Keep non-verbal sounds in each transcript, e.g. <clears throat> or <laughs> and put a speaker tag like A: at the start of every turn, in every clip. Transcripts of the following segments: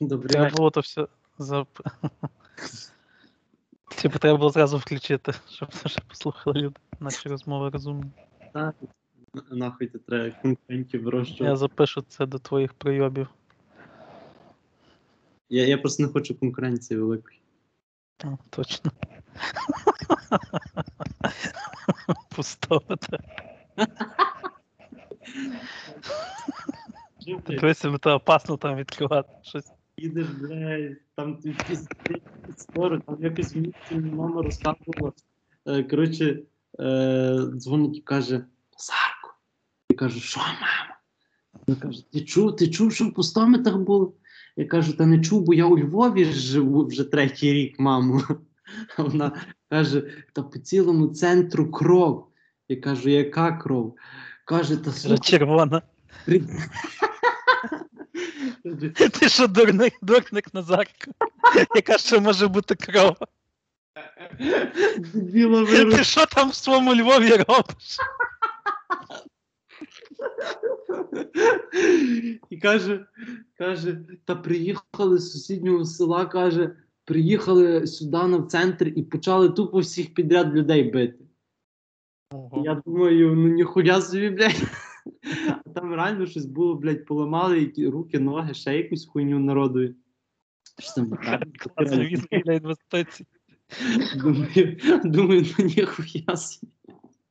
A: Добре.
B: Треба було то все зап... <laughs> Типу, треба було зразу включити, щоб це ще послухали люди. Наші розмови розумні.
A: Так. Нахуй ти треба конкурентів вирощувати.
B: Я запишу це до твоїх прийобів.
A: Я, я просто не хочу конкуренції великої.
B: О, точно. <laughs> Пустовата. Дивися, мені то опасно там відкривати щось.
A: Їдеш, блядь, там якісь спори, там якось в місті мама розказувала. Е, коротше, е, дзвонить і каже: Назарку. Я кажу, що мама? Вона каже, ти чув, ти чув, що в пустометах було? Я кажу, та не чув, бо я у Львові живу вже третій рік, мамо. А вона каже: та по цілому центру кров. Я кажу, яка кров? Каже, та слухай,
B: червона. Ти що дурник, дурник Назарко? Яка ще може бути кров? Ти що там в своєму Львові робиш?
A: І каже, каже, та приїхали з сусіднього села, каже, приїхали сюди на центр і почали тупо всіх підряд людей бити. Я думаю, ну ніхуя собі, блядь. А <laughs> там реально щось було, блядь, поламали руки, ноги, ще якусь хуйню народу. Що там,
B: для інвестицій.
A: думаю, <laughs> думаю, ну ніхуя собі.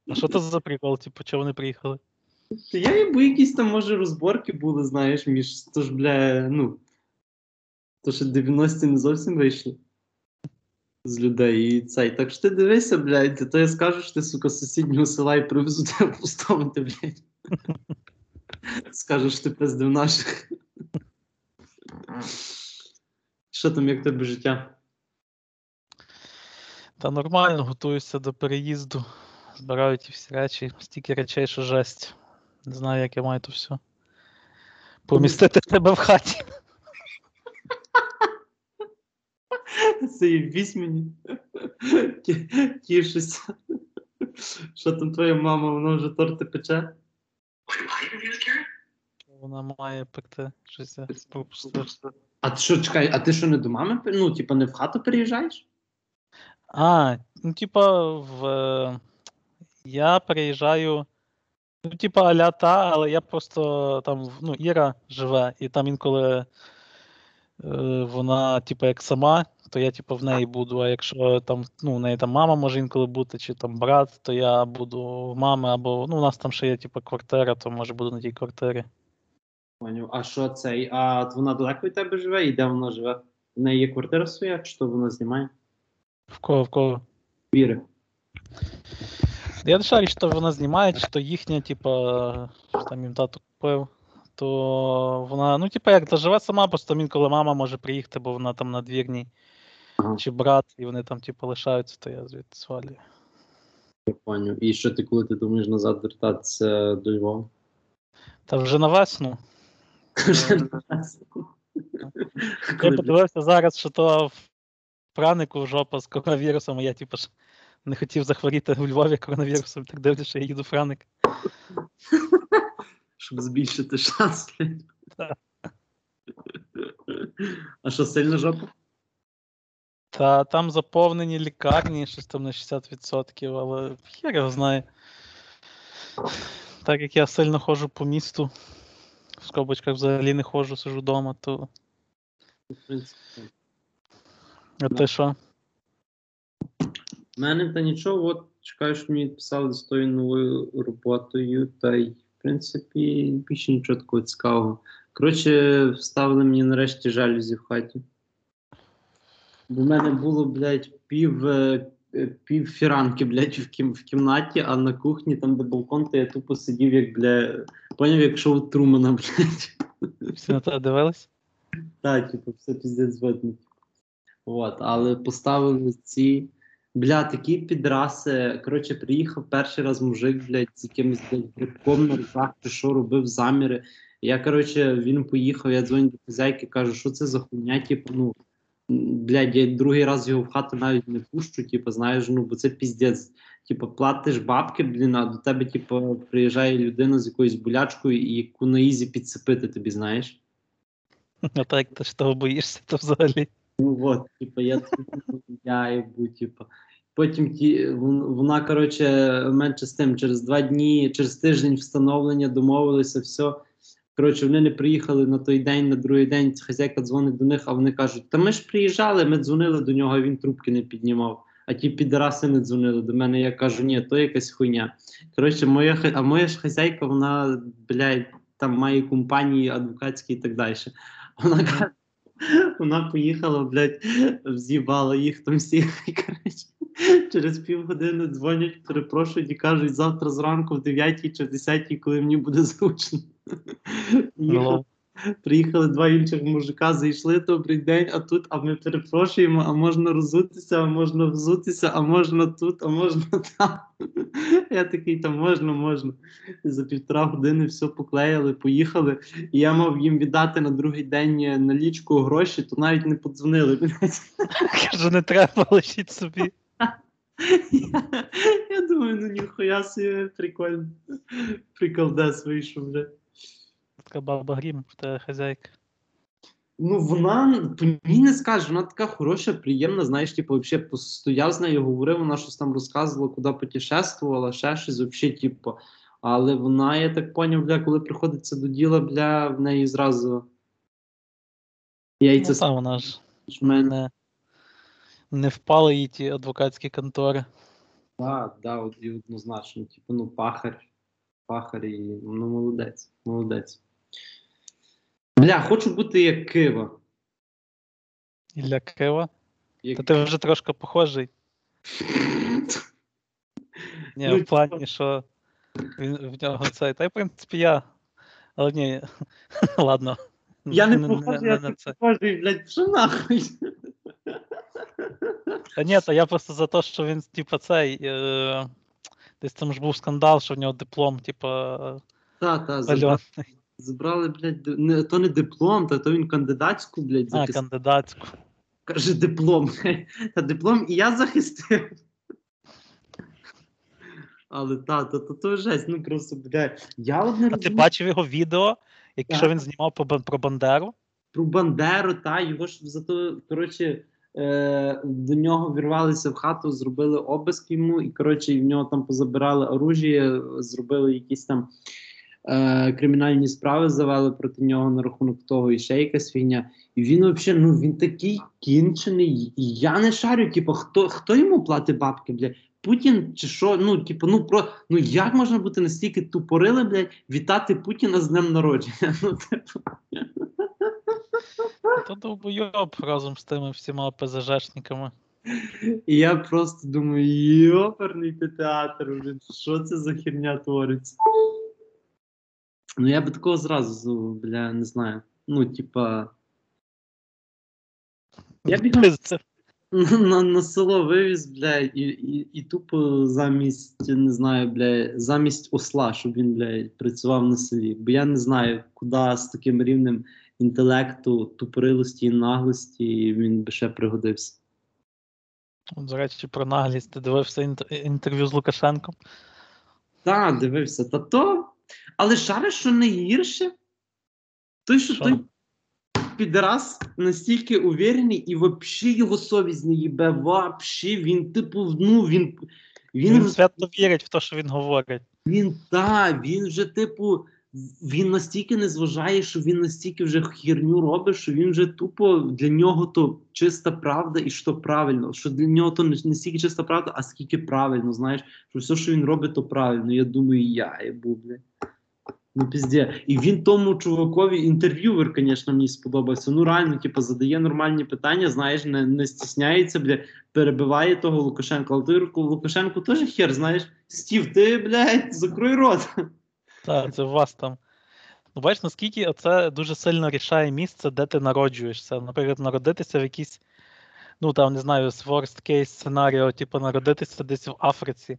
B: А що це за прикол? Типу, чого вони приїхали?
A: Та я їбу якісь там, може, розборки були, знаєш, між то ж, бля, ну. То що 90-ті не зовсім вийшли з людей і цей. Так що ти дивися, блядь, то я скажу, що ти, сука, з сусіднього села і привезу тебе поставити, блядь. Скажеш, ти пиздив наших. Що там, як тебе життя?
B: Та нормально, готуюся до переїзду. Збираю ті всі речі, стільки речей, що жесть. Не знаю, як я маю то все. Помістити тебе в хаті.
A: Це і мені. Ті- Тішуся. Що там твоя мама, вона вже торти пече?
B: Вона має пекти щось.
A: А ти що, чекай, а ти що не до мами? Ну, типа, не в хату переїжджаєш?
B: А, ну, типа, в. Я переїжджаю. Ну, типа, аля та, але я просто там, ну, Іра живе, і там інколи вона, типа, як сама, то я, типа, в неї буду. А якщо там, ну, у неї там мама може інколи бути, чи там брат, то я буду в мами, або ну, у нас там ще є, типа, квартира, то може буду на тій квартирі.
A: Поняв. А що цей? А вона далеко від тебе живе? І де вона живе? В неї є квартира своя, чи то вона знімає?
B: В кого, в кого?
A: Віри.
B: Я не шарю, що вона знімає, чи то їхня, типа, там їм тато купив. То вона, ну, типа, як заживе сама, просто інколи мама може приїхати, бо вона там надвірній,
A: Ага.
B: чи брат, і вони там, типу, лишаються, то я звідти свалюю.
A: Я поняв. І що ти, коли ти думаєш назад вертатися до Львова?
B: Та вже на весну.
A: Вже <laughs>
B: Я подивився зараз, що то в пранику жопа з коронавірусом, а я, типу, ж не хотів захворіти у Львові коронавірусом, так дивлюся, що я їду в праник. <laughs>
A: Щоб збільшити шанс. А що, сильна жопа?
B: Та там заповнені лікарні, щось там на 60%, але хер його знає. Так як я сильно ходжу по місту, в скобочках взагалі не ходжу, сижу вдома, то.
A: В принципі.
B: А ти що?
A: У мене та нічого, от чекаю, що мені писали з тою новою роботою, та й, принципі, більше нічого такого цікавого. Коротше, вставили мені нарешті жалюзі в хаті. Бо в мене було, блядь, пів, е, пів фіранки, блядь, в, кім, в кімнаті, а на кухні, там, де балкон, то я тупо сидів, як, бля, поняв, як шоу Трумана, <laughs> блядь.
B: Всі на тебе дивились?
A: Так, типу, все піздець видно. От, але поставили ці. Бля, такі підраси. Коротше, приїхав перший раз мужик, блядь, з якимось грибком на руках, чи що робив заміри. Я, коротше, він поїхав, я дзвоню до хазяйки, кажу, що це за хуйня, типу, ну. Блядь, я другий раз його в хату навіть не пущу, типу, знаєш, ну, бо це піздець. Типу, платиш бабки, блін, а до тебе, типу, приїжджає людина з якоюсь болячкою і яку на easy підчепити тобі, знаєш.
B: А так ти ж того боїшся, то взагалі.
A: Ну от, типу, я тут я їбу, типу. Потім ті, вона, коротше, менше з тим, через два дні, через тиждень встановлення домовилися, все. Коротше, вони не приїхали на той день, на другий день хазяйка дзвонить до них, а вони кажуть: Та ми ж приїжджали, ми дзвонили до нього, а він трубки не піднімав. А ті підараси не дзвонили до мене. Я кажу, ні, то якась хуйня. Коротше, моя, а моя ж хазяйка, вона, блядь, там має компанії адвокатські і так далі. Вона каже, вона поїхала, блядь, вз'їбала їх там всіх. <laughs> Коротше, <laughs> через півгодини дзвонять, перепрошують і кажуть, завтра зранку в 9 чи в 10, коли мені буде <laughs> зручно. Приїхали,
B: Ну,
A: приїхали два інших мужика, зайшли добрий день, а тут, а ми перепрошуємо, а можна розутися, а можна взутися, а можна тут, а можна <laughs> там. Я такий, там можна, можна. І за півтора години все поклеїли, поїхали. І я мав їм віддати на другий день е, налічку гроші, то навіть не подзвонили.
B: Кажу, не треба лишіть собі.
A: Я, я думаю, ну ніхуя собі прикольно. Приколдес вийшов, блядь.
B: Така баба грім, тебе хазяйка.
A: Ну, вона по ній не скажеш, вона така хороша, приємна, знаєш, типу, взагалі постояв з нею, говорив, вона щось там розказувала, куди путешествувала, ще щось, взагалі, типу. Але вона, я так поняв, бля, коли приходиться до діла, бля, в неї зразу яйця
B: Ну, та вона ж
A: шмен.
B: Не, впали їй ті адвокатські контори.
A: Так, да, от, і однозначно, типу, ну, пахар, пахар і ну, молодець, молодець. Бля, хочу бути як Кива.
B: Ілля Кива.
A: Як...
B: Та ти вже трошки похожий. <laughs> Ні,
A: Ну,
B: в плані, що він в нього цей. Та й в принципі я. Але ні, <laughs> ладно.
A: Я не
B: не,
A: похожий, я
B: не
A: не похожий, блядь, що нахуй?
B: Та ні, та я просто за те, що він, типу, цей. Е, десь там ж був скандал, що в нього диплом, типу,
A: Та, та, забрали, забрали, блядь, не, то не диплом, та то він кандидатську, блядь,
B: А, кандидатську.
A: Каже, диплом. Та диплом і я захистив. Але та, то, то, то жесть, ну просто, блядь. Я от не
B: А ти бачив його відео, яке
A: Так.
B: що він знімав про, про Бандеру?
A: про Бандеру, та, його ж зато, коротше, е, до нього вірвалися в хату, зробили обиск йому, і, коротше, в нього там позабирали оружіє, зробили якісь там е, кримінальні справи, завели проти нього на рахунок того, і ще якась фігня. І він взагалі, ну він такий кінчений. І я не шарю, типу, хто, хто йому платить бабки, бля? Путін чи що? Ну, типу, ну про ну як можна бути настільки тупорили, блядь, вітати Путіна з днем народження? <laughs> Ну, типу.
B: То довбойоб разом з тими всіма ПЗЖшниками.
A: І я просто думаю, йоперний театр, блін, що це за херня твориться? Ну, я би такого зразу, бля, не знаю. Ну, типа. Я б <laughs> його. <laughs> на, на село вивіз, бля, і, і, і тупо замість, не знаю, бля, замість осла, щоб він, бля, працював на селі. Бо я не знаю, куди з таким рівнем інтелекту, тупорилості і наглості він би ще пригодився.
B: От, До речі, про наглість. Ти дивився інтерв'ю з Лукашенком?
A: Так, дивився. Та то. Але шариш, що не гірше. Той, що
B: Що?
A: той підраз настільки уверений, і взагалі його совість не їбе. Вообще, він, типу, ну він. Він,
B: Він свято вірить в те, що він говорить.
A: він та, він вже, типу, він настільки не зважає, що він настільки вже херню робить, що він вже тупо для нього то чиста правда і що правильно. Що для нього то не, не стільки чиста правда, а скільки правильно, знаєш, що все, що він робить, то правильно. Я думаю, я єбу, бля. Ну, пізде. І він тому чувакові інтерв'ювер, звісно, мені сподобався. Ну, реально, типу, задає нормальні питання, знаєш, не, не стісняється, бля, перебиває того Лукашенка. Але той Лукашенко теж хер, знаєш. Стів, ти, блядь, закрой рот.
B: Так, це у вас там. Ну, бачиш, наскільки це дуже сильно рішає місце, де ти народжуєшся. Наприклад, народитися в якійсь, ну там не знаю, worst case сценаріо, типу, народитися десь в Африці.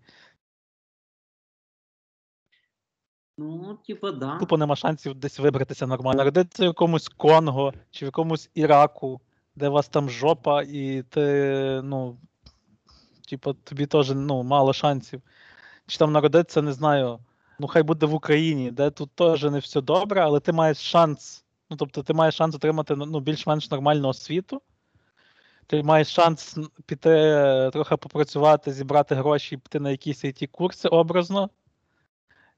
A: Ну, типа, да.
B: Тупо нема шансів десь вибратися нормально. Народитися в якомусь Конго чи в якомусь Іраку, де у вас там жопа, і ти, ну, типу, тобі теж ну, мало шансів. Чи там народитися, не знаю, ну хай буде в Україні, де тут теж не все добре, але ти маєш шанс Ну, тобто, ти маєш шанс отримати ну, більш-менш нормальну освіту. Ти маєш шанс піти е, трохи попрацювати, зібрати гроші і піти на якісь it курси образно.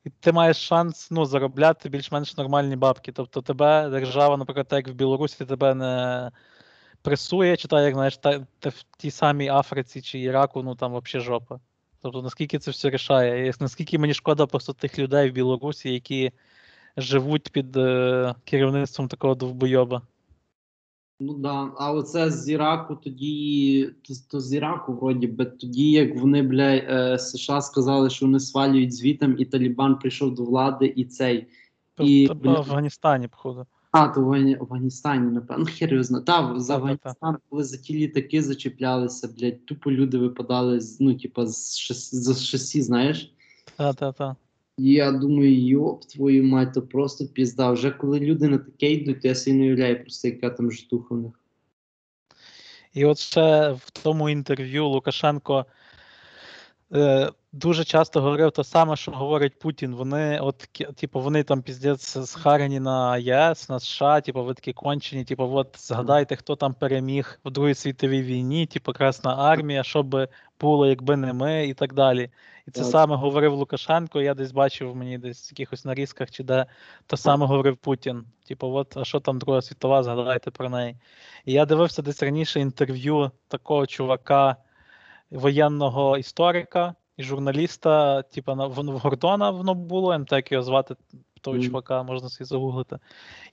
B: І ти маєш шанс ну, заробляти більш-менш нормальні бабки. Тобто тебе держава, наприклад, як в Білорусі тебе не пресує, чи так, як знаєш, та, та в тій самій Африці чи Іраку, ну там взагалі жопа. Тобто, наскільки це все рішає? І наскільки мені шкода просто тих людей в Білорусі, які живуть під е, керівництвом такого довбойоба.
A: Ну да, а оце з Іраку тоді, то, то з Іраку, вроді би, тоді, як вони, бля, е, США сказали, що вони свалюють звітом, і Талібан прийшов до влади, і цей. І,
B: Тобто,
A: бля,
B: в Афганістані, походу.
A: А, то в Афганістані, напевно. Ну, <laughs> хер його знає. Та, з. Афганістану, коли за ті літаки зачіплялися, блядь, тупо люди випадали з, ну, типа, з шас... з шасі, знаєш?
B: Та-та-та.
A: Я думаю, йоп, твою мать, то просто пізда. Вже коли люди на таке йдуть, я собі не уявляю просто, яка там житуха в них.
B: І от ще в тому інтерв'ю Лукашенко е, дуже часто говорив те саме, що говорить Путін. Вони, от, типу, вони там піздець схарені на ЄС, на США, типу, ви такі кончені, типу, от згадайте, хто там переміг в Другій світовій війні, типу, Красна армія, що би було, якби не ми, і так далі. І це
A: Так.
B: саме говорив Лукашенко. Я десь бачив мені десь в якихось нарізках, чи де то саме говорив Путін. Типу, от, а що там Друга світова, згадайте про неї. І я дивився десь раніше інтерв'ю такого чувака, воєнного історика і журналіста, типу, на в, Гордона воно було, не так його звати того
A: Мгм.
B: чувака, можна собі загуглити.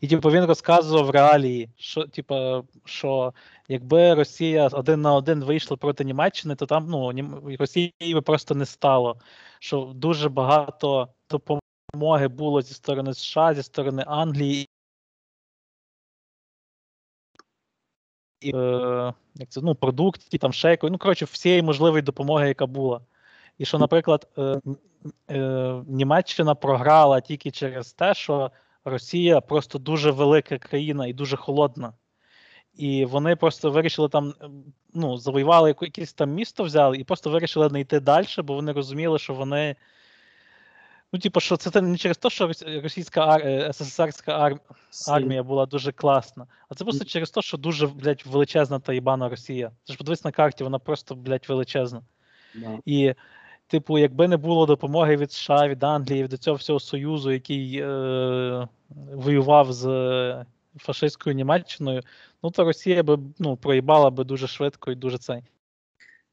B: І типу, він розказував реалії, що, типу, що якби Росія один на один вийшла проти Німеччини, то там ну, Росії би просто не стало. Що дуже багато допомоги було зі сторони США, зі сторони Англії. І, е, як це, ну, продуктів, там ще ну, коротше, всієї можливої допомоги, яка була. І що, наприклад, е, Німеччина програла тільки через те, що Росія просто дуже велика країна і дуже холодна. І вони просто вирішили там, е, ну, завоювали якесь там місто, взяли, і просто вирішили не йти далі, бо вони розуміли, що вони. Ну, типу, що це не через те, що російська ар... е, СССРська ар... армія була дуже класна, а це просто через те, що дуже, блядь, величезна та їбана Росія. Це ж подивись на карті, вона просто, блядь, величезна.
A: Да.
B: І, типу, якби не було допомоги від США, від Англії, від цього всього Союзу, який е, воював з е, фашистською Німеччиною, ну то Росія би ну, проїбала би дуже швидко і дуже цей.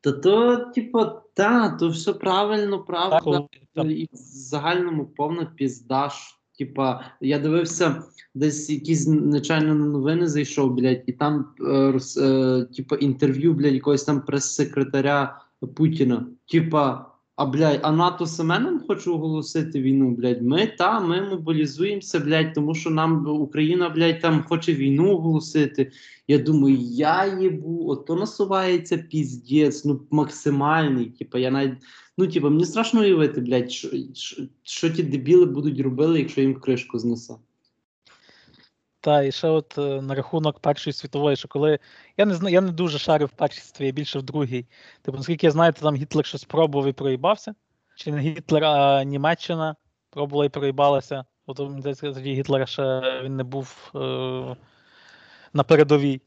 A: Та то, типу, та, то все правильно, правда.
B: Так,
A: І в загальному повна пізда. Типа, я дивився, десь якісь нечайно новини зайшов, блядь, і там е, е, типа інтерв'ю, блядь, якогось там прес-секретаря Путіна. Типа, а блядь, а НАТО саме нам хоче оголосити війну, блядь. Ми та, ми мобілізуємося, блядь, тому що нам Україна, блядь, там хоче війну оголосити. Я думаю, я їбу, ото насувається піздець, ну максимальний. Типа, я навіть, ну типа, мені страшно уявити, блядь, що, що, що ті дебіли будуть робили, якщо їм кришку знесе.
B: Та, і ще от е, на рахунок Першої світової, що коли. Я не знаю, я не дуже шарив в першій світовій, я більше в другій. Типу, наскільки я знаю, там Гітлер щось пробував і проїбався. Чи не Гітлер, а Німеччина пробувала і проїбалася. От тоді Гітлера ще він не був е, на передовій.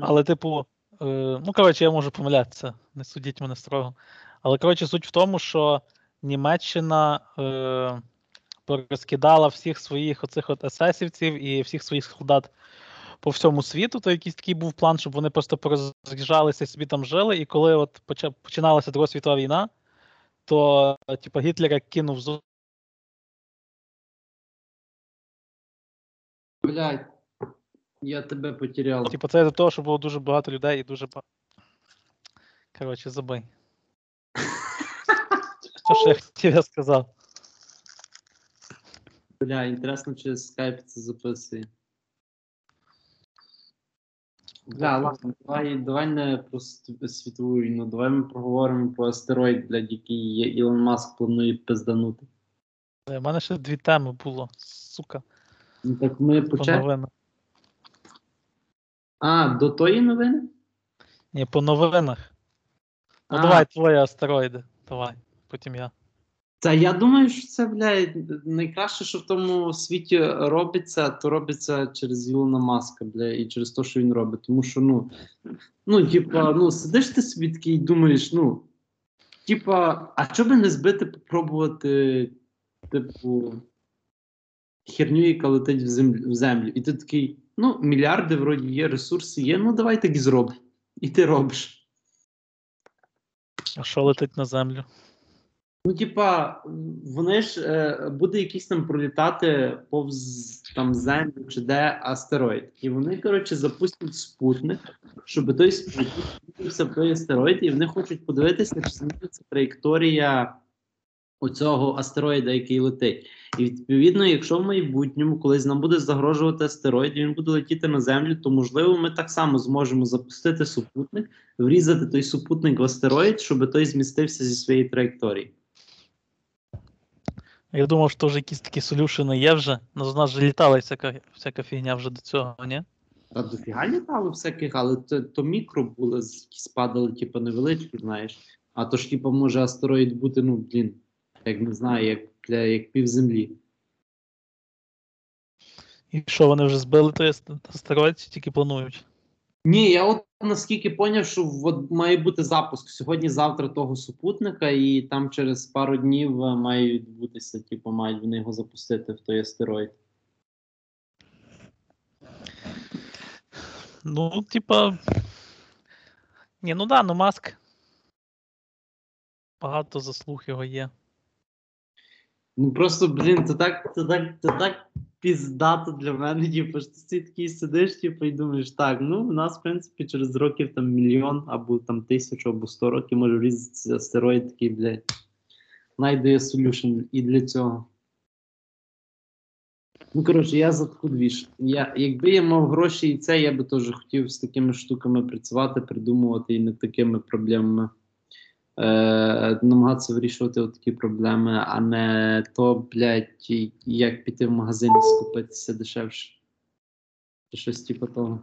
B: Але, типу, е, ну, коротше, я можу помилятися, не судіть мене строго. Але, коротше, суть в тому, що Німеччина е, порозкидала всіх своїх оцих от есесівців і всіх своїх солдат по всьому світу. То якийсь такий був план, щоб вони просто пороз'їжджалися собі там жили. І коли от починалася Друга світова війна, то типу, Гітлер як кинув з
A: Блядь, я тебе потеряв.
B: Типу, це за того, що було дуже багато людей і дуже багато. Коротше, забий. <laughs> Що ж я хотів, я сказав.
A: Бля, інтересно, чи скайп це записує. Бля, ладно, давай, давай не про світову війну, давай ми проговоримо про астероїд, блядь, який є- Ілон Маск планує пизданути.
B: У мене ще дві теми було. Сука,
A: Ну так ми
B: по
A: почали. А, до тої новини?
B: Ні, по новинах. Ну
A: А.
B: давай твої астероїди. Давай, потім я.
A: Та я думаю, що це, блядь, найкраще, що в тому світі робиться, то робиться через Ілона Маска, бля, і через те, що він робить. Тому що, ну, ну, типа, ну, сидиш ти собі такий і думаєш, ну, типа, а що би не збити, попробувати, типу, херню, яка летить в землю, в землю. І ти такий, ну, мільярди вроді є, ресурси є, ну давай так і зробимо. І ти робиш.
B: А що летить на землю?
A: Ну, типа, вони ж е, буде якийсь там пролітати повз там землю чи де астероїд. І вони, коротше, запустять спутник, щоб той спутник впився в той астероїд, і вони хочуть подивитися, чи зміниться траєкторія оцього астероїда, який летить. І відповідно, якщо в майбутньому колись нам буде загрожувати астероїд, і він буде летіти на землю, то можливо ми так само зможемо запустити супутник, врізати той супутник в астероїд, щоб той змістився зі своєї траєкторії.
B: Я думав, що вже якісь такі солюшени є вже. Ну, з нас же літала всяка, всяка фігня вже до цього, ні?
A: Та дофіга літало всяких, але то, то мікро були, з- які спадали, типу, невеличкі, знаєш. А то ж, типу, може астероїд бути, ну, блін, як не знаю, як, для, як пів землі.
B: І що, вони вже збили той аст- астероїд, чи тільки планують?
A: Ні, я от наскільки поняв, що от має бути запуск сьогодні-завтра того супутника, і там через пару днів е, має відбутися, типу, мають вони його запустити в той астероїд.
B: Ну, типа. Ні, ну да, ну Маск. Багато заслуг його є.
A: Ну просто, блін, це так, це так, це так піздато для мене, типу, що ти такий сидиш, типу, і думаєш, так, ну, в нас, в принципі, через років там мільйон, або там тисячу, або сто років може врізатися астероїд такий, блядь. Найде solution і для цього. Ну, коротше, я за таку двіж. Я, якби я мав гроші і це, я би теж хотів з такими штуками працювати, придумувати і над такими проблемами. Е, намагатися вирішувати такі проблеми, а не то, блядь, як піти в магазин і скупитися дешевше. Чи щось типу того.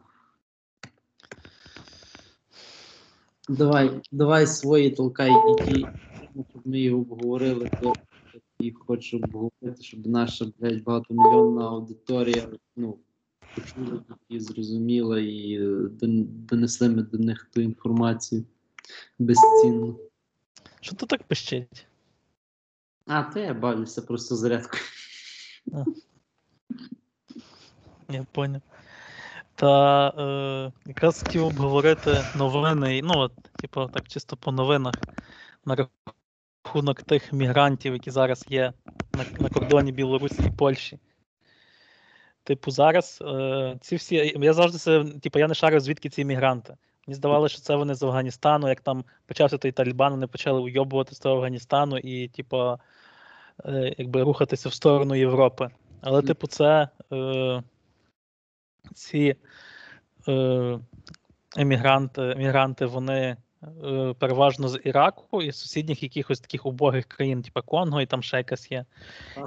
A: Давай, давай свої толкай іди, щоб ми їх обговорили, то і хочу обговорити, щоб наша, блядь, багатомільйонна аудиторія, ну, почула і зрозуміла, і донесли ми до них ту інформацію безцінну.
B: Що то так пищить?
A: А, то я бавлюся просто зарядкою.
B: Я поняв. Та е, якраз хотів обговорити новини, ну, от, типу, так чисто по новинах, на рахунок тих мігрантів, які зараз є на, на кордоні Білорусі і Польщі. Типу, зараз е, ці всі. Я завжди це, типу, я не шарю, звідки ці мігранти. Мені здавалося, що це вони з Афганістану, як там почався той Талібан, вони почали уйобувати з того Афганістану і, типу, е, якби рухатися в сторону Європи. Але, типу, це е, ці е, емігранти, емігранти, вони е, переважно з Іраку і з сусідніх якихось таких убогих країн, типу Конго, і там ще якась є.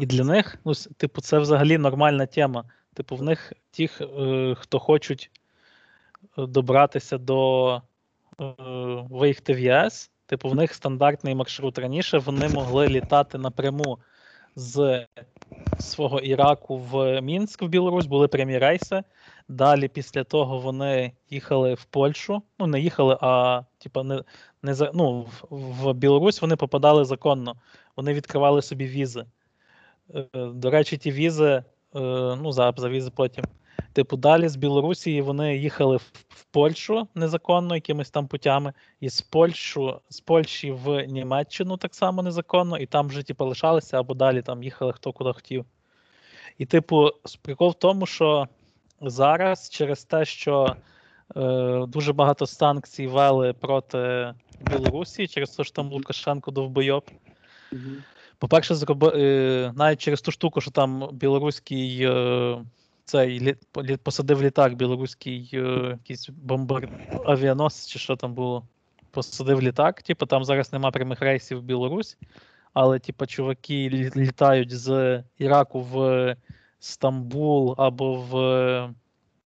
B: І для них, ну, типу, це взагалі нормальна тема. Типу, в них тих, е, хто хочуть добратися до е, виїхати в ЄС, типу, в них стандартний маршрут. Раніше вони могли літати напряму з свого Іраку в Мінськ в Білорусь, були прямі рейси. Далі, після того, вони їхали в Польщу. Ну, не їхали, а типу, не, не за, ну, в, в Білорусь вони попадали законно. Вони відкривали собі візи. Е, До речі, ті візи, е, ну, за, за візи потім. Типу, далі з Білорусі вони їхали в, Польщу незаконно, якимись там путями, і з Польщу, з Польщі в Німеччину так само незаконно, і там вже типу, лишалися або далі там їхали хто куди хотів. І, типу, прикол в тому, що зараз через те, що е, дуже багато санкцій вели проти Білорусі, через те, що там Лукашенко довбойоб. По-перше, зроби, е, навіть через ту штуку, що там білоруський е, цей лі, лі- посадив літак, білоруський е, якийсь бомбар авіаносець, чи що там було. Посадив літак. Типу, там зараз нема прямих рейсів в Білорусь, але, типу, чуваки літають з Іраку в Стамбул або в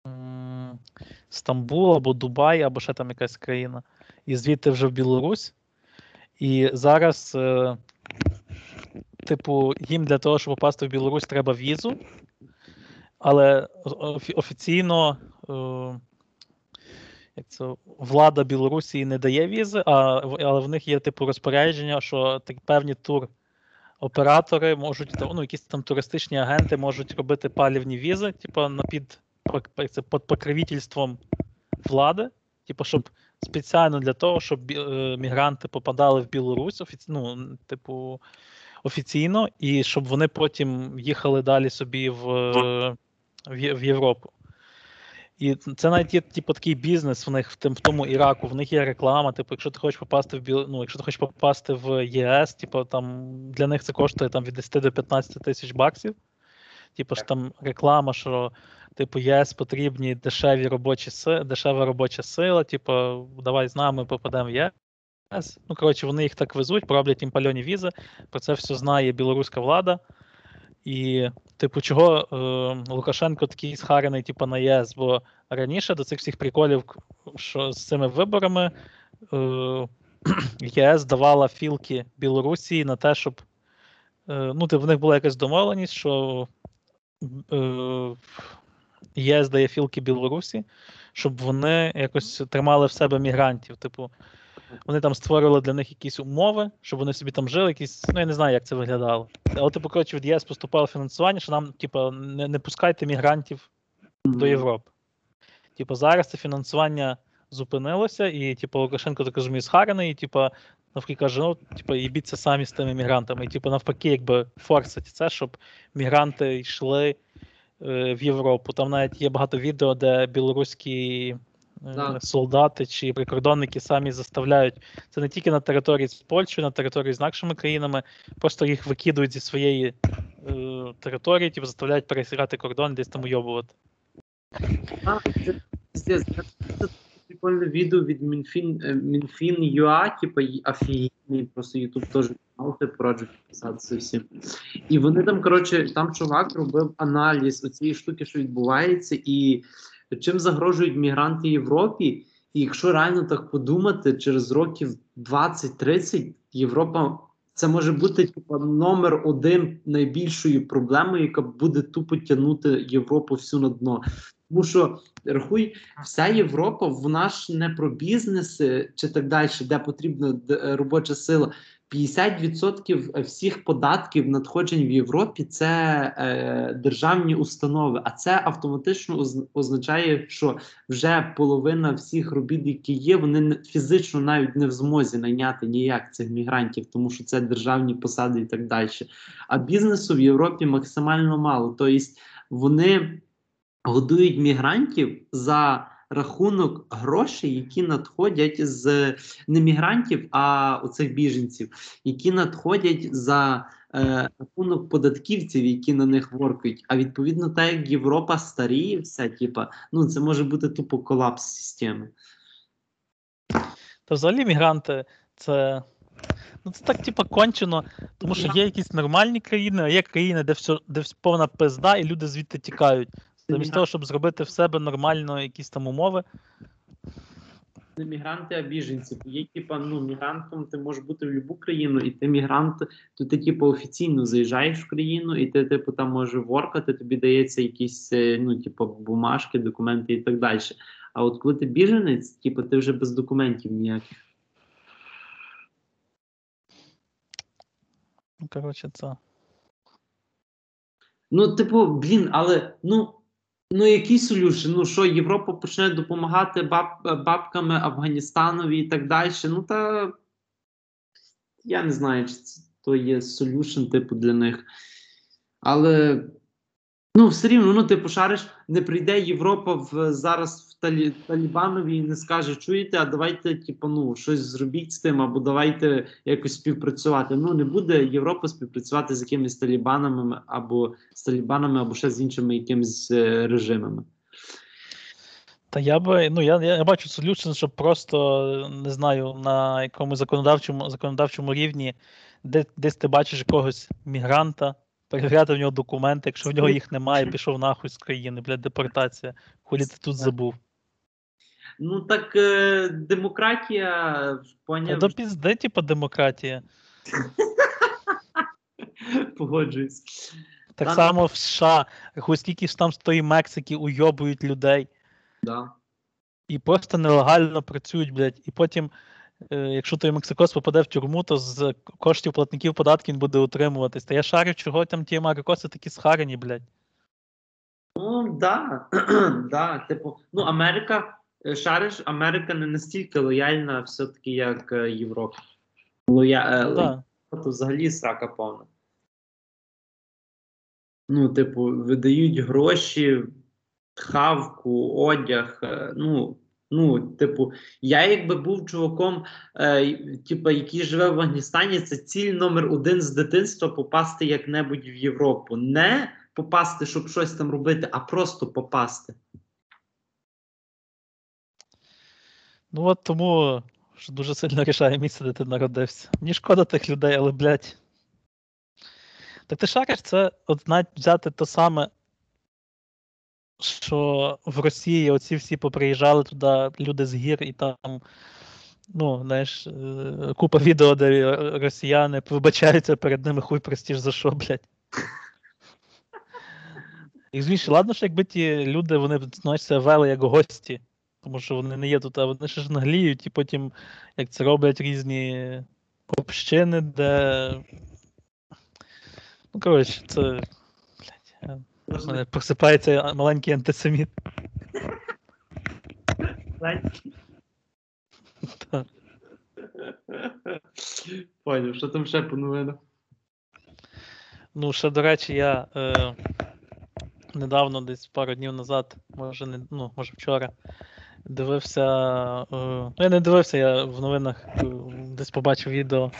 B: м, Стамбул, або Дубай, або ще там якась країна. І звідти вже в Білорусь. І зараз. Е, типу, їм для того, щоб попасти в Білорусь, треба візу, але офіційно е, як це, влада Білорусі не дає візи, а, але в них є типу розпорядження, що так, певні тур. Оператори можуть ну, якісь там туристичні агенти можуть робити палівні візи, типу, на під, це, під покровительством влади, типу, щоб спеціально для того, щоб е, мігранти попадали в Білорусь, офіці... ну, типу, офіційно, і щоб вони потім їхали далі собі в, е, в, в Європу. І це навіть є типу, такий бізнес в них в, тим, в тому Іраку. В них є реклама. Типу, якщо ти хочеш попасти в ну, якщо ти хочеш попасти в ЄС, типу, там для них це коштує там від 10 до 15 тисяч баксів. Типу ж там реклама, що типу ЄС потрібні дешеві робочі си... дешева робоча сила. Типу, давай з нами попадемо в ЄС. Ну, коротше, вони їх так везуть, роблять їм пальоні візи. Про це все знає білоруська влада. І, типу, чого е, Лукашенко такий схарений, типу, на ЄС? Бо раніше до цих всіх приколів, що з цими виборами е, <clears throat> ЄС давала філки Білорусі на те, щоб е, ну, типу, в них була якась домовленість, що е, ЄС дає філки Білорусі, щоб вони якось тримали в себе мігрантів. Типу, вони там створювали для них якісь умови, щоб вони собі там жили, якісь, ну я не знаю, як це виглядало. Але типу, коротше, від ЄС поступало фінансування, що нам, типу, не, не пускайте мігрантів до Європи. Типу, зараз це фінансування зупинилося, і типу, Лукашенко так розуміє, схарений, і типу, навпаки каже, ну, типу, їбіться самі з тими мігрантами. І типу, навпаки, якби форсить це, щоб мігранти йшли е, в Європу. Там навіть є багато відео, де білоруські
A: Да.
B: солдати чи прикордонники самі заставляють це не тільки на території з Польщею, на території з інакшими країнами, просто їх викидують зі своєї е, території, типу, заставляють пересирати кордон, десь там уйобувати.
A: А, це пиздец. Це прикольне відео від Мінфін, е, Мінфін ЮА, типу, й- офігенний, просто Ютуб теж канал, ти пораджу підписатися всім. І вони там, коротше, там чувак робив аналіз оцієї штуки, що відбувається, і чим загрожують мігранти Європі. І якщо реально так подумати, через років 20-30 Європа. Це може бути типу, номер один найбільшою проблемою, яка буде тупо тягнути Європу всю на дно. Тому що рахуй, вся Європа, вона ж не про бізнеси чи так далі, де потрібна е, робоча сила. 50% всіх податків надходжень в Європі це е, державні установи, а це автоматично означає, що вже половина всіх робіт, які є, вони фізично навіть не в змозі найняти ніяк цих мігрантів, тому що це державні посади і так далі. А бізнесу в Європі максимально мало. Тобто вони годують мігрантів за рахунок грошей, які надходять з не мігрантів, а оцих біженців, які надходять за е, рахунок податківців, які на них воркають. А відповідно, так як Європа старіє, все, типа, ну це може бути тупо колапс системи.
B: Та взагалі мігранти це. Ну, це так, типа, кончено, тому що є якісь нормальні країни, а є країни, де все, де повна пизда, і люди звідти тікають. Замість того, щоб зробити в себе нормально якісь там умови.
A: Не мігранти, а біженці. Є типа, ну мігрантом ти можеш бути в будь-яку країну, і ти мігрант, то ти типу офіційно заїжджаєш в країну, і ти типу там можеш воркати, тобі дається якісь е, ну, типу, бумажки, документи і так далі. А от коли ти біженець, типу, ти вже без документів ніяких.
B: Ну, коротше, це.
A: Ну, типу, блін, але ну. Ну, який солюшен? Ну що, Європа почне допомагати баб, бабками Афганістанові і так далі. Ну та я не знаю, чи це то є солюшен, типу, для них. Але ну, все рівно, ну, типу, шариш, не прийде Європа в зараз Талі, Талібанові і не скаже, чуєте, а давайте, типу, ну, щось зробіть з тим, або давайте якось співпрацювати. Ну, не буде Європа співпрацювати з якимись талібанами, або з талібанами, або ще з іншими якимись е, режимами.
B: Та я би, ну я, я бачу solution, щоб просто не знаю, на якомусь законодавчому законодавчому рівні, де десь ти бачиш якогось мігранта, перевіряти в нього документи, якщо в нього їх немає, пішов нахуй з країни, блядь, депортація. Хулі ти тут забув.
A: Ну так е, демократія
B: Та
A: поняв.
B: до пізди, типу, демократія. <laughs>
A: Погоджуюсь.
B: Так
A: Там-
B: само в США, хоч скільки ж там з тої Мексики уйобують людей
A: Да.
B: і просто нелегально працюють, блядь. І потім, е, якщо той Мексикос попаде в тюрму, то з коштів платників податків він буде утримуватись. Та я шарю, чого там ті Америкоси такі схарені, блядь.
A: Ну, да. <clears throat> да. Типу, ну, Америка, шариш, Америка не настільки лояльна все-таки, як е, Європа. Лоя... е,
B: Ну,
A: то взагалі срака повна. Ну, типу, видають гроші, хавку, одяг. е, Ну, ну, типу, я якби був чуваком, е, типу, який живе в Афганістані, це ціль номер один з дитинства попасти як-небудь в Європу. Не попасти, щоб щось там робити, а просто попасти.
B: Ну от тому що дуже сильно рішає місце, де ти народився. Мені шкода тих людей, але, блядь. Так ти шариш, це от навіть взяти те саме, що в Росії оці всі поприїжджали туди люди з гір, і там, ну, знаєш, е, купа відео, де росіяни вибачаються перед ними, хуй простіш за що, блядь. І звісно, ладно, що якби ті люди, вони знаєш, себе вели як гості, тому що вони не є тут, а вони ще ж нагліють, і потім, як це роблять різні общини, де. Ну, коротше, це. Блядь, я- в мене просипається маленький антисеміт.
A: Поняв, що там ще по новинах?
B: Ну, ще, до речі, я е, недавно, десь пару днів назад, може, не, ну, може вчора, дивився. Е, ну, я не дивився, я в новинах е, десь побачив відео,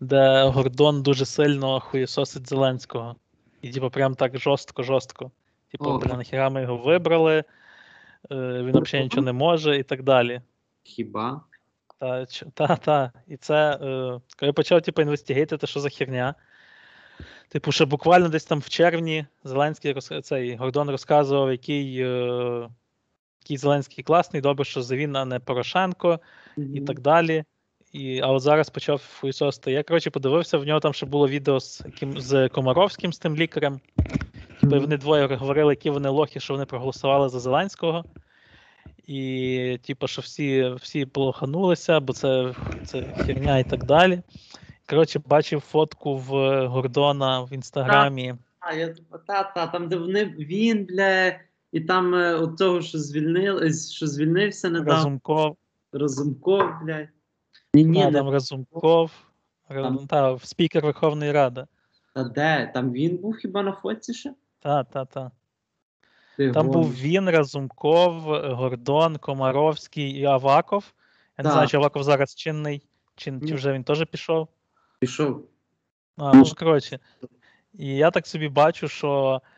B: де Гордон дуже сильно хуєсосить Зеленського. І, типу, прям так жорстко-жорстко. Типу,
A: Ого.
B: бля, нахіра ми його вибрали, е, він взагалі нічого не може і так далі.
A: Хіба?
B: Та, та, та. І це, коли я почав типу, інвестигейти, що за херня. Типу, ще буквально десь там в червні Зеленський роз... цей Гордон розказував, який, е, який Зеленський класний, добре, що він, а не Порошенко, і так далі. І, а от зараз почав хуйсости. Я, коротше, подивився, в нього там ще було відео з, яким, з Комаровським, з тим лікарем. Типу, вони двоє говорили, які вони лохи, що вони проголосували за Зеленського. І, типу, що всі, всі полоханулися, бо це, це херня і так далі. Коротше, бачив фотку в Гордона в інстаграмі.
A: А, я та, та, там, де вони, він, бля, і там е, от того, що звільнили, що звільнився недавно,
B: Разумков,
A: Разумков, бля. Ні, ні,
B: Адам
A: не,
B: Разумков,
A: Там-
B: та, спікер Верховної Ради.
A: та де? Там він був хіба на фотці ще?
B: Та, та, та.
A: Ти
B: Там був він, Разумков, Гордон, Комаровський і Аваков. Я не
A: Так.
B: знаю, чи Аваков зараз чинний, чи, чи вже він теж пішов.
A: Пішов.
B: А, ну, коротше. І я так собі бачу, що е,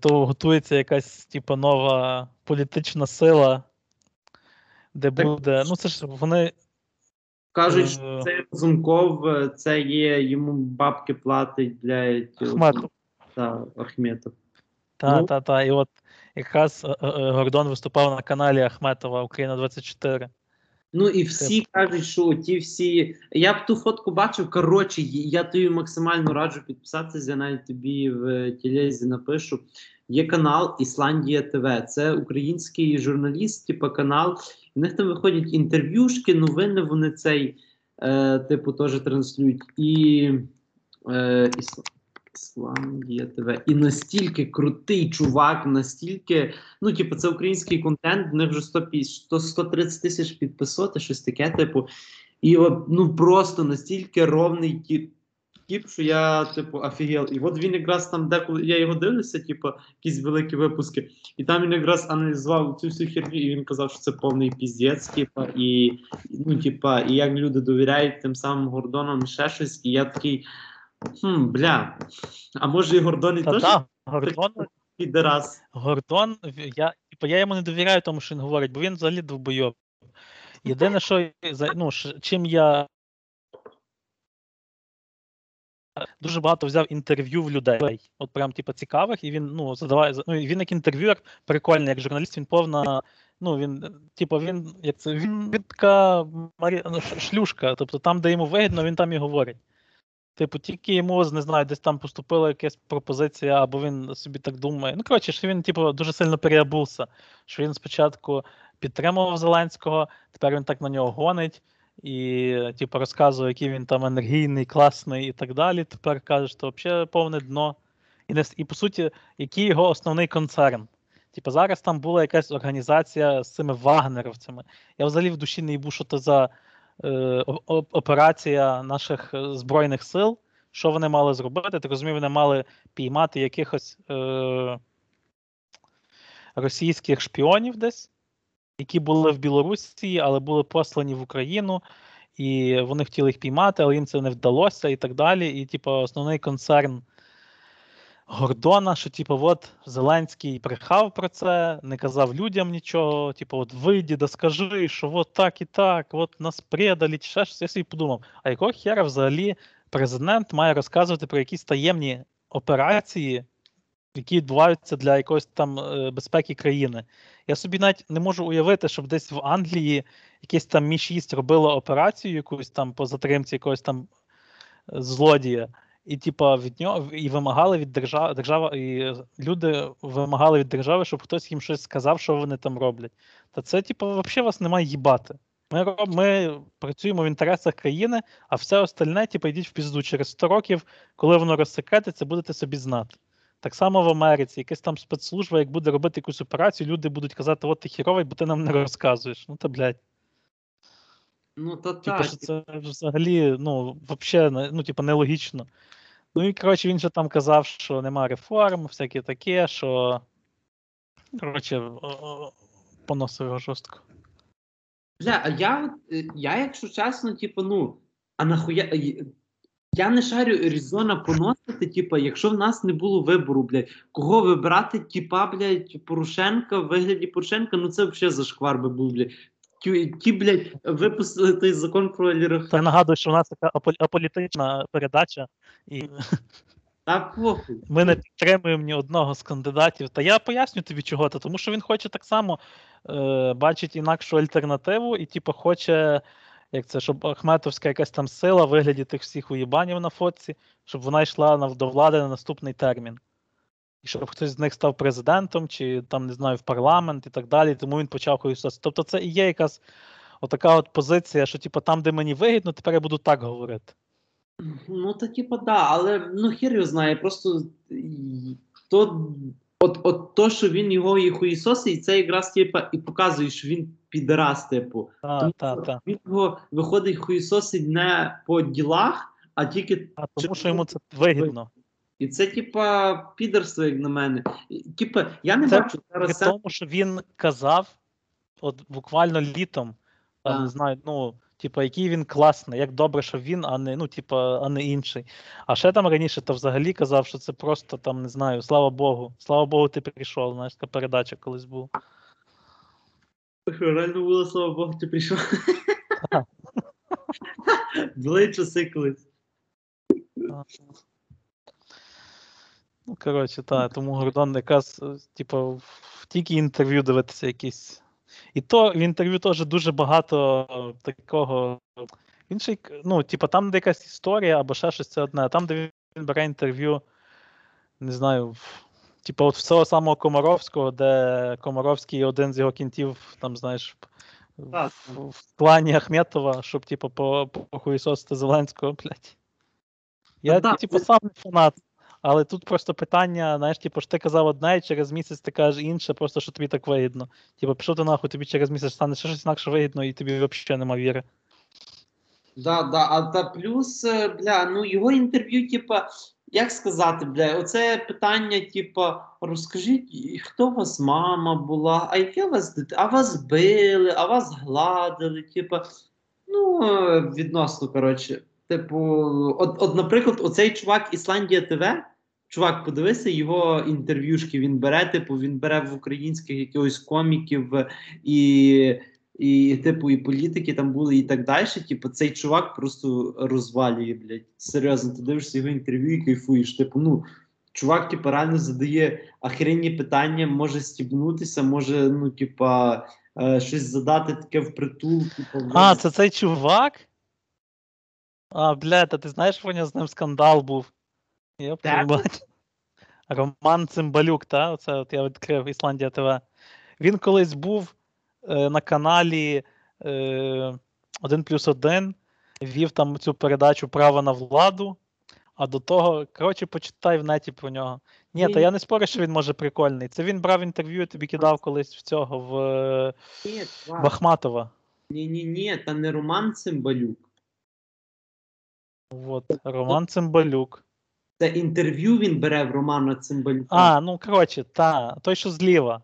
B: то готується якась типу, нова політична сила, де
A: Так-
B: буде. Ну, це ж вони.
A: Кажуть, що
B: Е.
A: цей Разумков, е, це є, йому бабки платить, блядь,
B: Ахметов.
A: та, Ахметов.
B: Та,
A: Ну.
B: та, та. І от якраз е, е, Гордон виступав на каналі Ахметова Україна 24.
A: Ну і всі кажуть, що ті всі. Я б ту фотку бачив. Коротше, я тобі максимально раджу підписатися. Я навіть тобі в тілезі напишу. Є канал Ісландія ТВ. Це український журналіст, типу канал. В них там виходять інтерв'юшки, новини. Вони цей е, типу теж транслюють. І е, Іс... Ісландія ТВ. І настільки крутий чувак, настільки. Ну, типу, це український контент, в них вже 150, 130 тисяч підписоти, щось таке, типу. І ну просто настільки ровний тіп, тіп, що я, типу, офігел. І от він якраз там, деколи я його дивлюся, типу, якісь великі випуски, і там він якраз аналізував цю всю херню, і він казав, що це повний піздець, типу, і, ну, типу, і як люди довіряють тим самим Гордонам ще щось. І я такий. Хм, бля, а може і Гордон і
B: Та,
A: теж
B: та, Гордон,
A: підерас.
B: Гордон, я, типу, я йому не довіряю тому, що він говорить, бо він взагалі довбойоб. Єдине, що ну, чим я дуже багато взяв інтерв'ю в людей, от прям типу, цікавих, і він ну, задаває. Ну, він як інтерв'юер прикольний, як журналіст, він повна. Ну, він, типу, він як це, він, він така Марі... ну, шлюшка. Тобто там, де йому вигідно, він там і говорить. Типу, тільки йому, не знаю, десь там поступила якась пропозиція, або він собі так думає. Ну, коротше, що він, типу, дуже сильно переобувся. Що він спочатку підтримував Зеленського, тепер він так на нього гонить і, типу, розказує, який він там енергійний, класний і так далі. Тепер каже, що взагалі повне дно. І, не, і по суті, який його основний концерн. Типу, зараз там була якась організація з цими вагнеровцями. Я взагалі в душі не їбу, що це за операція наших е, Збройних сил. Що вони мали зробити? Так розумію, вони мали піймати якихось е, російських шпіонів десь, які були в Білорусі, але були послані в Україну, і вони хотіли їх піймати, але їм це не вдалося і так далі. І, типу, основний концерн Гордона, що, типу, от Зеленський брехав про це, не казав людям нічого. Типу, от вийди, да скажи, що от так і так, от нас предали, ще щось. Я собі подумав, а якого хера взагалі президент має розказувати про якісь таємні операції, які відбуваються для якоїсь там е, безпеки країни. Я собі навіть не можу уявити, щоб десь в Англії якесь там Мі 6 робило операцію якусь там по затримці якогось там е, злодія. І, типа, від нього і вимагали від держави, держава, і люди вимагали від держави, щоб хтось їм щось сказав, що вони там роблять. Та це, типу, взагалі вас немає їбати. Ми, роб- ми працюємо в інтересах країни, а все остальне, типу, йдіть в пізду через 100 років, коли воно розсекретиться, будете собі знати. Так само в Америці, якась там спецслужба, як буде робити якусь операцію, люди будуть казати, от ти хіровий, бо ти нам не розказуєш. Ну та блядь.
A: Ну, то
B: Типу,
A: так.
B: що це взагалі, ну, не- ну, типу, нелогічно. Ну і коротше, він же там казав, що нема реформ, всяке таке, що. Коротше, поносив його жорстко.
A: Бля, а я, от, е, я, якщо чесно, типу, ну, а нахуя. е, Я не шарю резона поносити, типу, якщо в нас не було вибору, блядь, кого вибирати, типа, блядь, Порошенка в вигляді Порошенка, ну це взагалі зашквар би був, блядь. Ті, блядь, випустили той закон про олігархат.
B: Та я нагадую, що у нас така аполітична передача, і
A: Та похуй.
B: ми не підтримуємо ні одного з кандидатів. Та я поясню тобі чого то, тому що він хоче так само е, бачить інакшу альтернативу, і типу хоче, як це, щоб Ахметовська якась там сила в вигляді тих всіх уїбанів на фотці, щоб вона йшла до влади на наступний термін. І щоб хтось з них став президентом, чи там, не знаю, в парламент і так далі. Тому він почав хуїсосити. Тобто це і є якась отака от позиція, що типу, там, де мені вигідно, тепер я буду так говорити.
A: Ну, та типа, да, але ну хір його знає, просто то, от, от то, що він його і хуїсосить, це якраз типа і показує, що він підарас, типу. Тому
B: та, та.
A: Він його виходить хуїсосить не по ділах, а тільки.
B: А тому що йому це вигідно.
A: І це, типа, підерство, як на мене. Типа, я не
B: Це
A: бачу
B: При
A: зараз.
B: тому, що він казав, от буквально літом,
A: Так.
B: не знаю, ну, типа, який він класний, як добре, що він, а не, ну, типа, а не інший. А ще там раніше то взагалі казав, що це просто там, не знаю, слава Богу. Слава Богу, ти прийшов. Знаєш, така передача колись була.
A: Реально було, слава Богу, ти прийшов. Були часи колись.
B: Ну, коротше, так, тому Гордон якраз, е, типу, в тільки інтерв'ю дивитися якісь. І то в інтерв'ю теж дуже багато е, такого. Він ще, й к- ну, типу, там, де якась історія або ще щось це одне, а там, де він бере інтерв'ю, не знаю, в- типу, от в цього самого Комаровського, де Комаровський один з його кінтів, там, знаєш, в, в, в плані Ахметова, щоб, типу, по, похуїсосити Зеленського, блядь. Я,
A: так,
B: типу, сам не фанат. Але тут просто питання, знаєш, типу, що ти казав одне, і через місяць ти кажеш інше, просто що тобі так вигідно. Типу, пішов ти нахуй, тобі через місяць стане ще щось інакше вигідно, і тобі взагалі нема віри.
A: Да, да, а та плюс, е, бля, ну його інтерв'ю, типа, як сказати, бля, оце питання, типа, розкажіть, хто у вас мама була, а яке у вас дит... а вас били, а вас гладили, типа, ну, е, відносно, коротше. Типу, от, от, наприклад, оцей чувак Ісландія ТВ, чувак, подивися його інтерв'юшки, він бере, типу, він бере в українських якихось коміків і і, типу, і політики там були, і так далі. Типу, цей чувак просто розвалює, блядь. Серйозно, ти дивишся його інтерв'ю і кайфуєш. Типу, ну, чувак, типу, реально задає охренні питання, може стібнутися, може, ну, типа, е, щось задати таке впритул. Типу,
B: А, це цей чувак? А, бля, та ти знаєш, Ваня, з ним скандал був. Йоп, твою. Роман Цимбалюк, та? Оце от я відкрив Ісландія ТВ. Він колись був е, на каналі е, 1 плюс 1, вів там цю передачу Право на владу. А до того, коротше, почитай в неті про нього. Ні, та я не спорю, що він може прикольний. Це він брав інтерв'ю, і тобі кидав колись в цього в е. Бахматова.
A: Ні, ні, ні, та не Роман Цимбалюк.
B: От, Роман Цимбалюк.
A: Це інтерв'ю він бере в Романа Цимбалюка.
B: А, ну коротше, та, той, що зліва.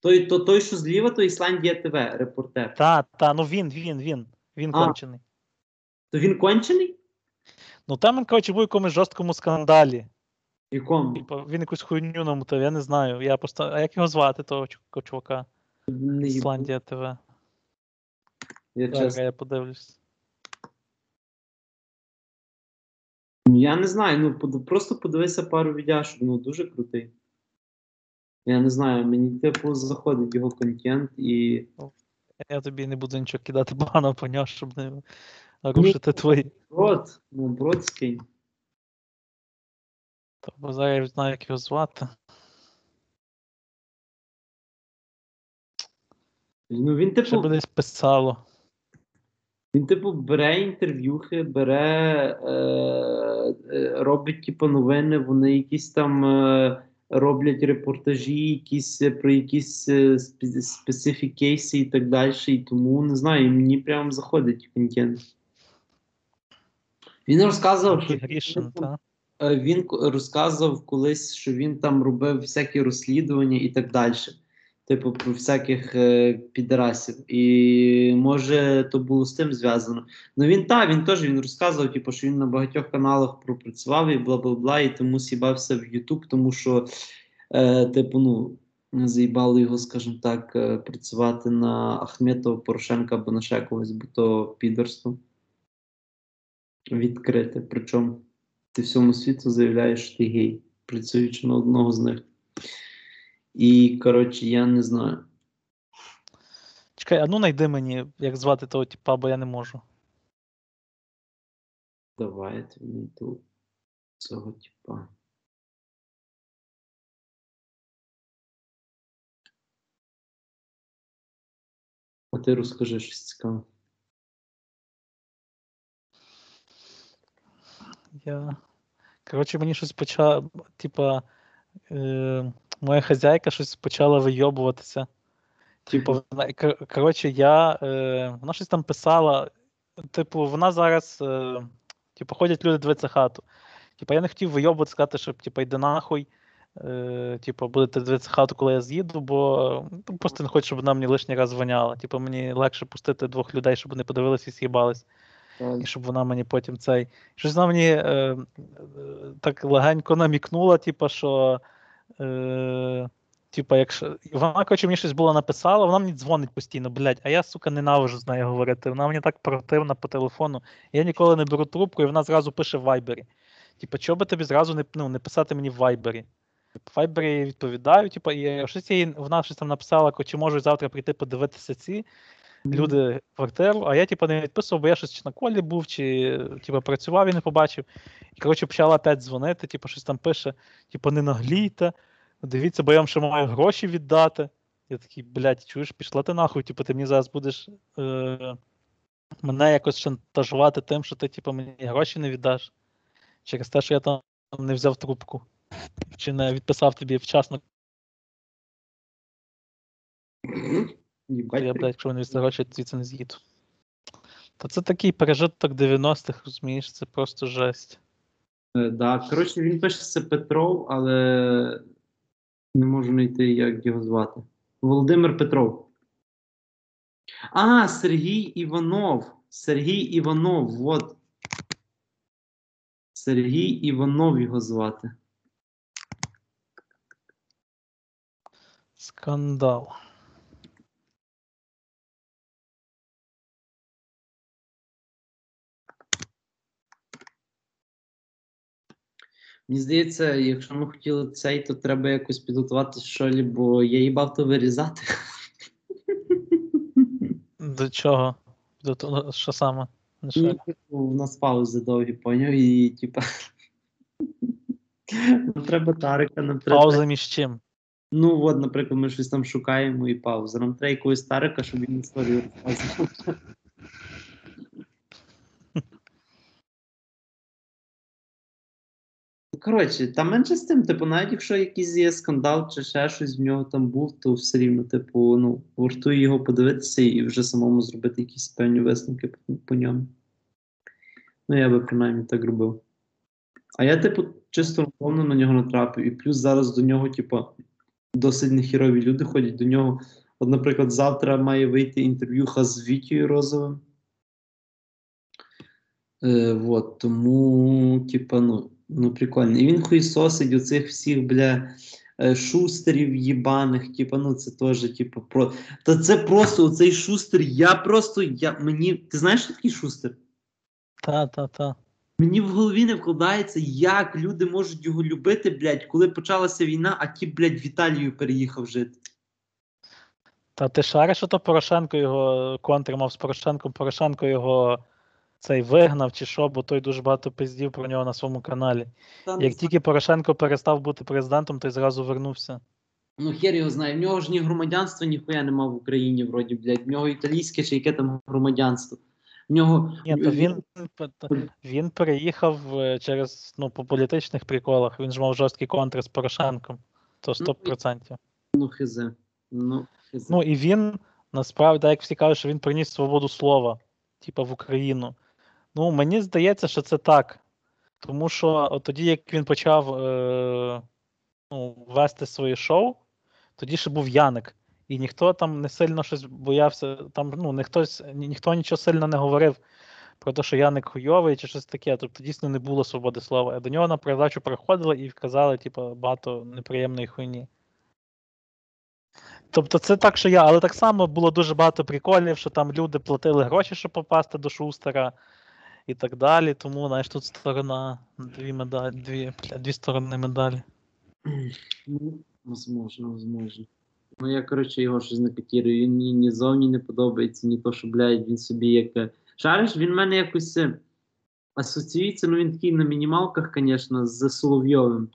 A: Той, то, той, що зліва, то Ісландія ТВ, репортер.
B: Та, та, ну він, він, він. Він
A: А.
B: кончений.
A: То він кончений?
B: Ну там він, коротше, був у якомусь жорсткому скандалі.
A: Якому?
B: Типа, він якусь хуйню намотав, я не знаю. Я просто. А як його звати, того чувака?
A: Не.
B: Ісландія ТВ.
A: Я,
B: Зараз
A: чесно.
B: я подивлюсь.
A: Я не знаю, ну под- просто подивися пару відяшок, ну дуже крутий. Я не знаю, мені типу заходить його контент і.
B: Я тобі не буду нічого кидати погано по нього, щоб не рушити твої.
A: Брод, ну бродський.
B: Тобто зараз знаю, як його звати.
A: Ну він типу,
B: би десь писало.
A: Він типу бере інтерв'юхи, бере, е, е, робить типу новини, вони якісь там е, роблять репортажі, якісь е, про якісь е, специфік кейси і так далі. І тому не знаю, мені прям заходить контент. Він розказував, що він розказував колись, що він там робив всякі розслідування і так далі. Типу, про всяких е, підрасів. І може то було з тим зв'язано. Ну він та, він теж він розказував, типу, що він на багатьох каналах пропрацював і бла бла бла, і тому сібався в Ютуб, тому що, е, типу, ну, заїбало його, скажімо так, е, працювати на Ахметова, Порошенка або на ще когось, бо то підерство відкрите. Причому ти всьому світу заявляєш, що ти гей, працюючи на одного з них. І, коротше, я не знаю.
B: Чекай, а ну найди мені, як звати того типа, бо я не можу.
A: Давай я тобі знайду цього типа. А ти розкажи щось цікаве.
B: Я. Коротше, мені щось почало, типа, е, моя хазяйка щось почала вийобуватися. Типу, вона, кор- коротше, я. Е, вона щось там писала. Типу, вона зараз. Е, типу, ходять люди дивитися хату. Типу, я не хотів вийобувати, сказати, що типу, йди нахуй. Е, типу, будете дивитися хату, коли я з'їду, бо ну, просто не хочу, щоб вона мені лишній раз звоняла. Типу, мені легше пустити двох людей, щоб вони подивилися і з'їбались. І щоб вона мені потім цей. Щось вона мені е, е, так легенько намікнула, типу, що. Е, типа, якщо. Вона, коротше, мені щось було написала, вона мені дзвонить постійно, блядь, а я, сука, ненавижу з нею говорити. Вона мені так противна по телефону. Я ніколи не беру трубку, і вона зразу пише в Вайбері. Типа, чого би тобі зразу не, ну, не писати мені в Вайбері? В Вайбері відповідаю, типа, і щось їй, вона щось там написала, чи можу завтра прийти подивитися ці люди квартиру, а я типу, не відписував, бо я щось на колі був, чи типу, працював і не побачив. І коротше почала опять дзвонити, типу, щось там пише, типу, не наглійте, дивіться, бо я вам ще маю гроші віддати. Я такий, блядь, чуєш, пішла ти нахуй, типу, ти мені зараз будеш е- мене якось шантажувати тим, що ти, типу, мені гроші не віддаш. Через те, що я там не взяв трубку. Чи не відписав тобі вчасно,
A: Їбать,
B: я, блядь, якщо вони гроші, звідси не з'їду. Та це такий пережиток 90-х, розумієш, це просто жесть.
A: Е, Да. Коротше, він пишеться Петров, але не можу знайти, як його звати. Володимир Петров. А, Сергій Іванов. Сергій Іванов, от. Сергій Іванов його звати.
B: Скандал.
A: Мені здається, якщо ми хотіли цей, то треба якось підготувати що лі, бо я їбав то вирізати.
B: До чого? До того, що саме?
A: Ну, типу, у нас паузи довгі, поняв, і типа. <laughs> Нам треба Тарика, треба.
B: Пауза між чим.
A: Ну, от, наприклад, ми щось там шукаємо і пауза. Нам треба якогось Тарика, щоб він історію розказував. Коротше, там менше з тим, типу, навіть якщо якийсь є скандал чи ще щось в нього там був, то все рівно, типу, ну, вартує його подивитися і вже самому зробити якісь певні висновки по, по ньому. Ну, я би принаймні так робив. А я, типу, чисто повно на нього натрапив. І плюс зараз до нього, типу, досить нехірові люди ходять до нього. От, наприклад, завтра має вийти інтерв'юха з Вітєю Розовим. Е, вот, тому, типа, ну, ну прикольно. І він хуїсосить у цих всіх, бля, е, шустерів їбаних, типа, ну це теж, типа, про. Та це просто оцей шустер. Я просто. я, мені, Ти знаєш, що такий шустер?
B: Та, та, та.
A: Мені в голові не вкладається, як люди можуть його любити, блядь, коли почалася війна, а ті, блядь, в Італію переїхав жити.
B: Та ти шариш, що то Порошенко його контр мав з Порошенком, Порошенко його цей вигнав чи що, бо той дуже багато пиздів про нього на своєму каналі.
A: Та,
B: Як тільки Порошенко перестав бути президентом, той зразу вернувся.
A: Ну, хер його знає. В нього ж ні громадянства ніхуя нема в Україні, вроді, блядь. В нього італійське чи яке там громадянство. В нього.
B: Ні, то він, він переїхав е, через ну, по політичних приколах. Він ж мав жорсткий контр з Порошенком. То 100%.
A: Ну. Ну, хизе.
B: Ну і він насправді, як всі кажуть, що він приніс свободу слова, типа в Україну. Ну, мені здається, що це так. Тому що от тоді, як він почав е, ну, вести своє шоу, тоді ще був Яник. І ніхто там не сильно щось боявся, там ну, ніхто, ні, ніхто нічого сильно не говорив про те, що Яник хуйовий чи щось таке. Тобто дійсно не було свободи слова. До нього на передачу приходили і казали, типу, багато неприємної хуйні. Тобто це так, що я, але так само було дуже багато приколів, що там люди платили гроші, щоб попасти до Шустера і так далі. Тому, знаєш, тут сторона, дві медалі, дві, дві сторони медалі.
A: Ну, возможно, возможно. Ну, я, коротше, його щось не котірую. Він мені ні зовні не подобається, ні то, що, блядь, він собі як. е, Шариш, він в мене якось е, асоціюється, ну він такий на мінімалках, звісно, з Соловйовим.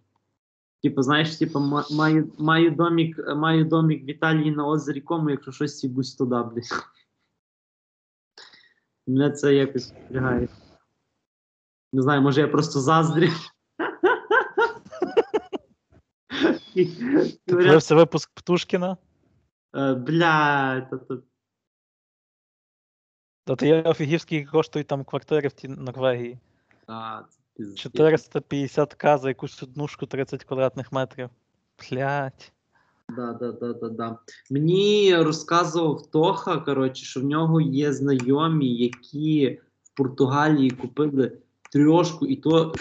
A: Типу, знаєш, типу, маю, маю, домік, е, маю домік в Італії на озері Кому, якщо щось сібусь туди, блядь. Мене це якось впрягає. Не знаю, може я просто заздрю. <laughs>
B: Дивився випуск Птушкіна?
A: Е, Бля, то
B: Та то я офігів, скільки коштують там квартири в тій Норвегії.
A: це
B: 450к за якусь однушку 30 квадратних метрів. Блять.
A: Да, да, да, да, да. Мені розказував Тоха, коротше, що в нього є знайомі, які в Португалії купили трьошку, і то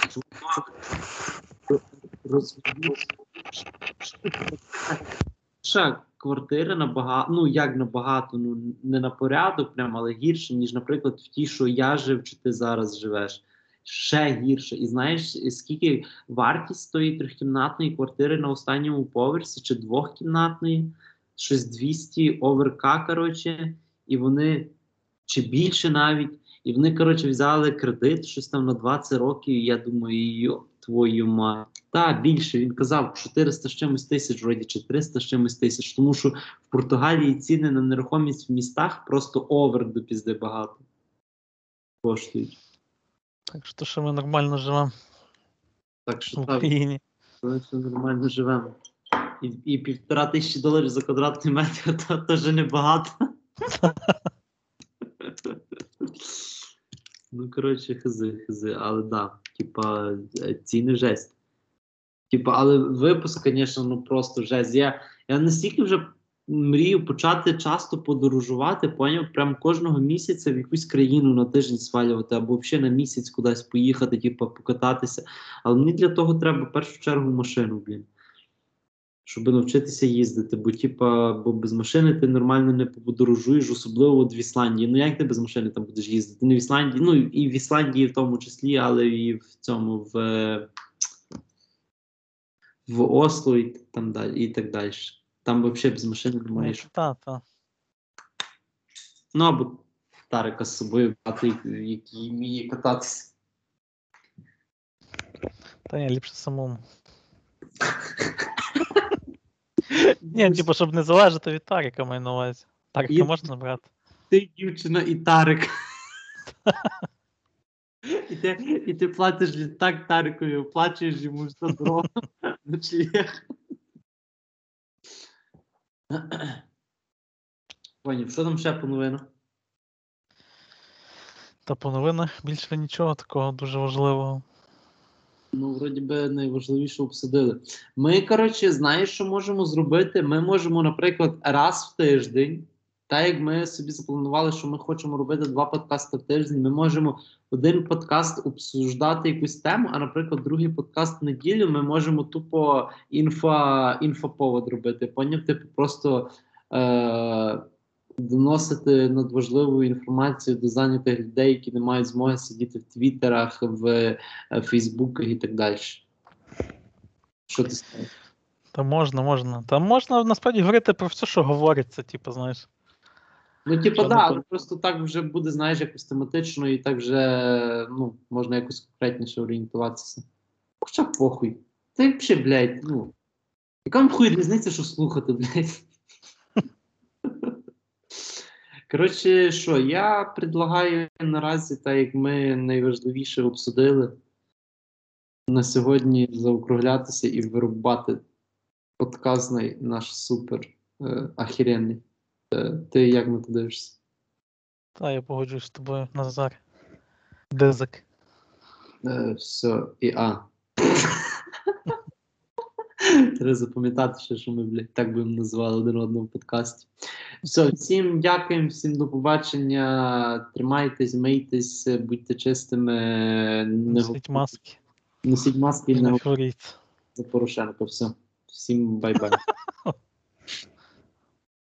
A: Ще квартири набагато, ну як набагато, ну не на порядок, прям, але гірше, ніж, наприклад, в тій, що я жив, чи ти зараз живеш. Ще гірше. І знаєш, скільки вартість тої трьохкімнатної квартири на останньому поверсі чи двохкімнатної? Щось 200 оверка, коротше, і вони чи більше навіть. І вони, коротше, взяли кредит, щось там на 20 років. І я думаю, йо, твою мать. Та більше він казав 400 з чимось тисяч, вроді чи 300 з чимось тисяч. Тому що в Португалії ціни на нерухомість в містах просто овер до пізди багато коштують.
B: Так що, що ми нормально живемо
A: Так що так,
B: Україні.
A: ми все нормально живемо. І, і півтора тисячі доларів за квадратний метр <laughs> то теж небагато. <laughs> ну, коротше, хизи, хизи, але да, типа, е, ціни жесть. Типа, але випуск, звісно, ну просто жесть. Я, я настільки вже мрію почати часто подорожувати, поняв, прям кожного місяця в якусь країну на тиждень свалювати, або взагалі на місяць кудись поїхати, типу, покататися. Але мені для того треба в першу чергу машину, блін. Щоб навчитися їздити, бо типа, бо без машини ти нормально не подорожуєш, особливо от в Ісландії. Ну як ти без машини там будеш їздити? Не в Ісландії, ну і в Ісландії в тому числі, але і в цьому в, е, в Осло і там далі, і так далі. Там взагалі без машини немає. що.
B: Так, так.
A: Ну або Тарика з собою брати, який вміє кататися.
B: Та ні, ліпше самому. <laughs> Ні, типу, щоб не залежати від Тарика, маю на увазі. Тарика можна брати.
A: ти дівчина і Тарик. <laughs> І ти, і ти платиш літак Тарикові, оплачуєш йому за дорогу ночліг. Поняв, що там ще по новинах?
B: Та по новинах більше нічого такого дуже важливого.
A: Ну, вроді би, найважливіше обсудили. Ми, коротше, знаєш, що можемо зробити? Ми можемо, наприклад, раз в тиждень, так як ми собі запланували, що ми хочемо робити два подкасти в тиждень, ми можемо один подкаст обсуждати якусь тему, а, наприклад, другий подкаст в неділю ми можемо тупо інфа, інфоповод робити. Поняв? Типу, просто е- доносити надважливу інформацію до зайнятих людей, які не мають змоги сидіти в Твіттерах, в е, Фейсбуках і так далі. Що ти скажеш?
B: Та можна, можна. Та можна насправді говорити про все, що говориться, типу, знаєш.
A: Ну, типу, так, да, просто так вже буде, знаєш, якось тематично, і так вже ну, можна якось конкретніше орієнтуватися. Хоча похуй. Та й взагалі, блядь, ну. Яка вам хуй різниця, що слухати, блядь? Коротше, що, я предлагаю наразі, так як ми найважливіше обсудили, на сьогодні заокруглятися і вирубати подкастний наш супер е, ахіренний. Е, Ти як на це дивишся?
B: Та я погоджуюсь з тобою, Назар. Дизик.
A: Е, все, і а. Треба запам'ятати ще, що ми, блядь, так будемо називали один одного в подкасті. Все, всім дякуємо, всім до побачення. Тримайтесь, мийтесь, будьте чистими, не
B: Носіть маски.
A: носіть маски і
B: І
A: не
B: не хворіть.
A: за Порошенко. Все. Всім bye-bye. <laughs>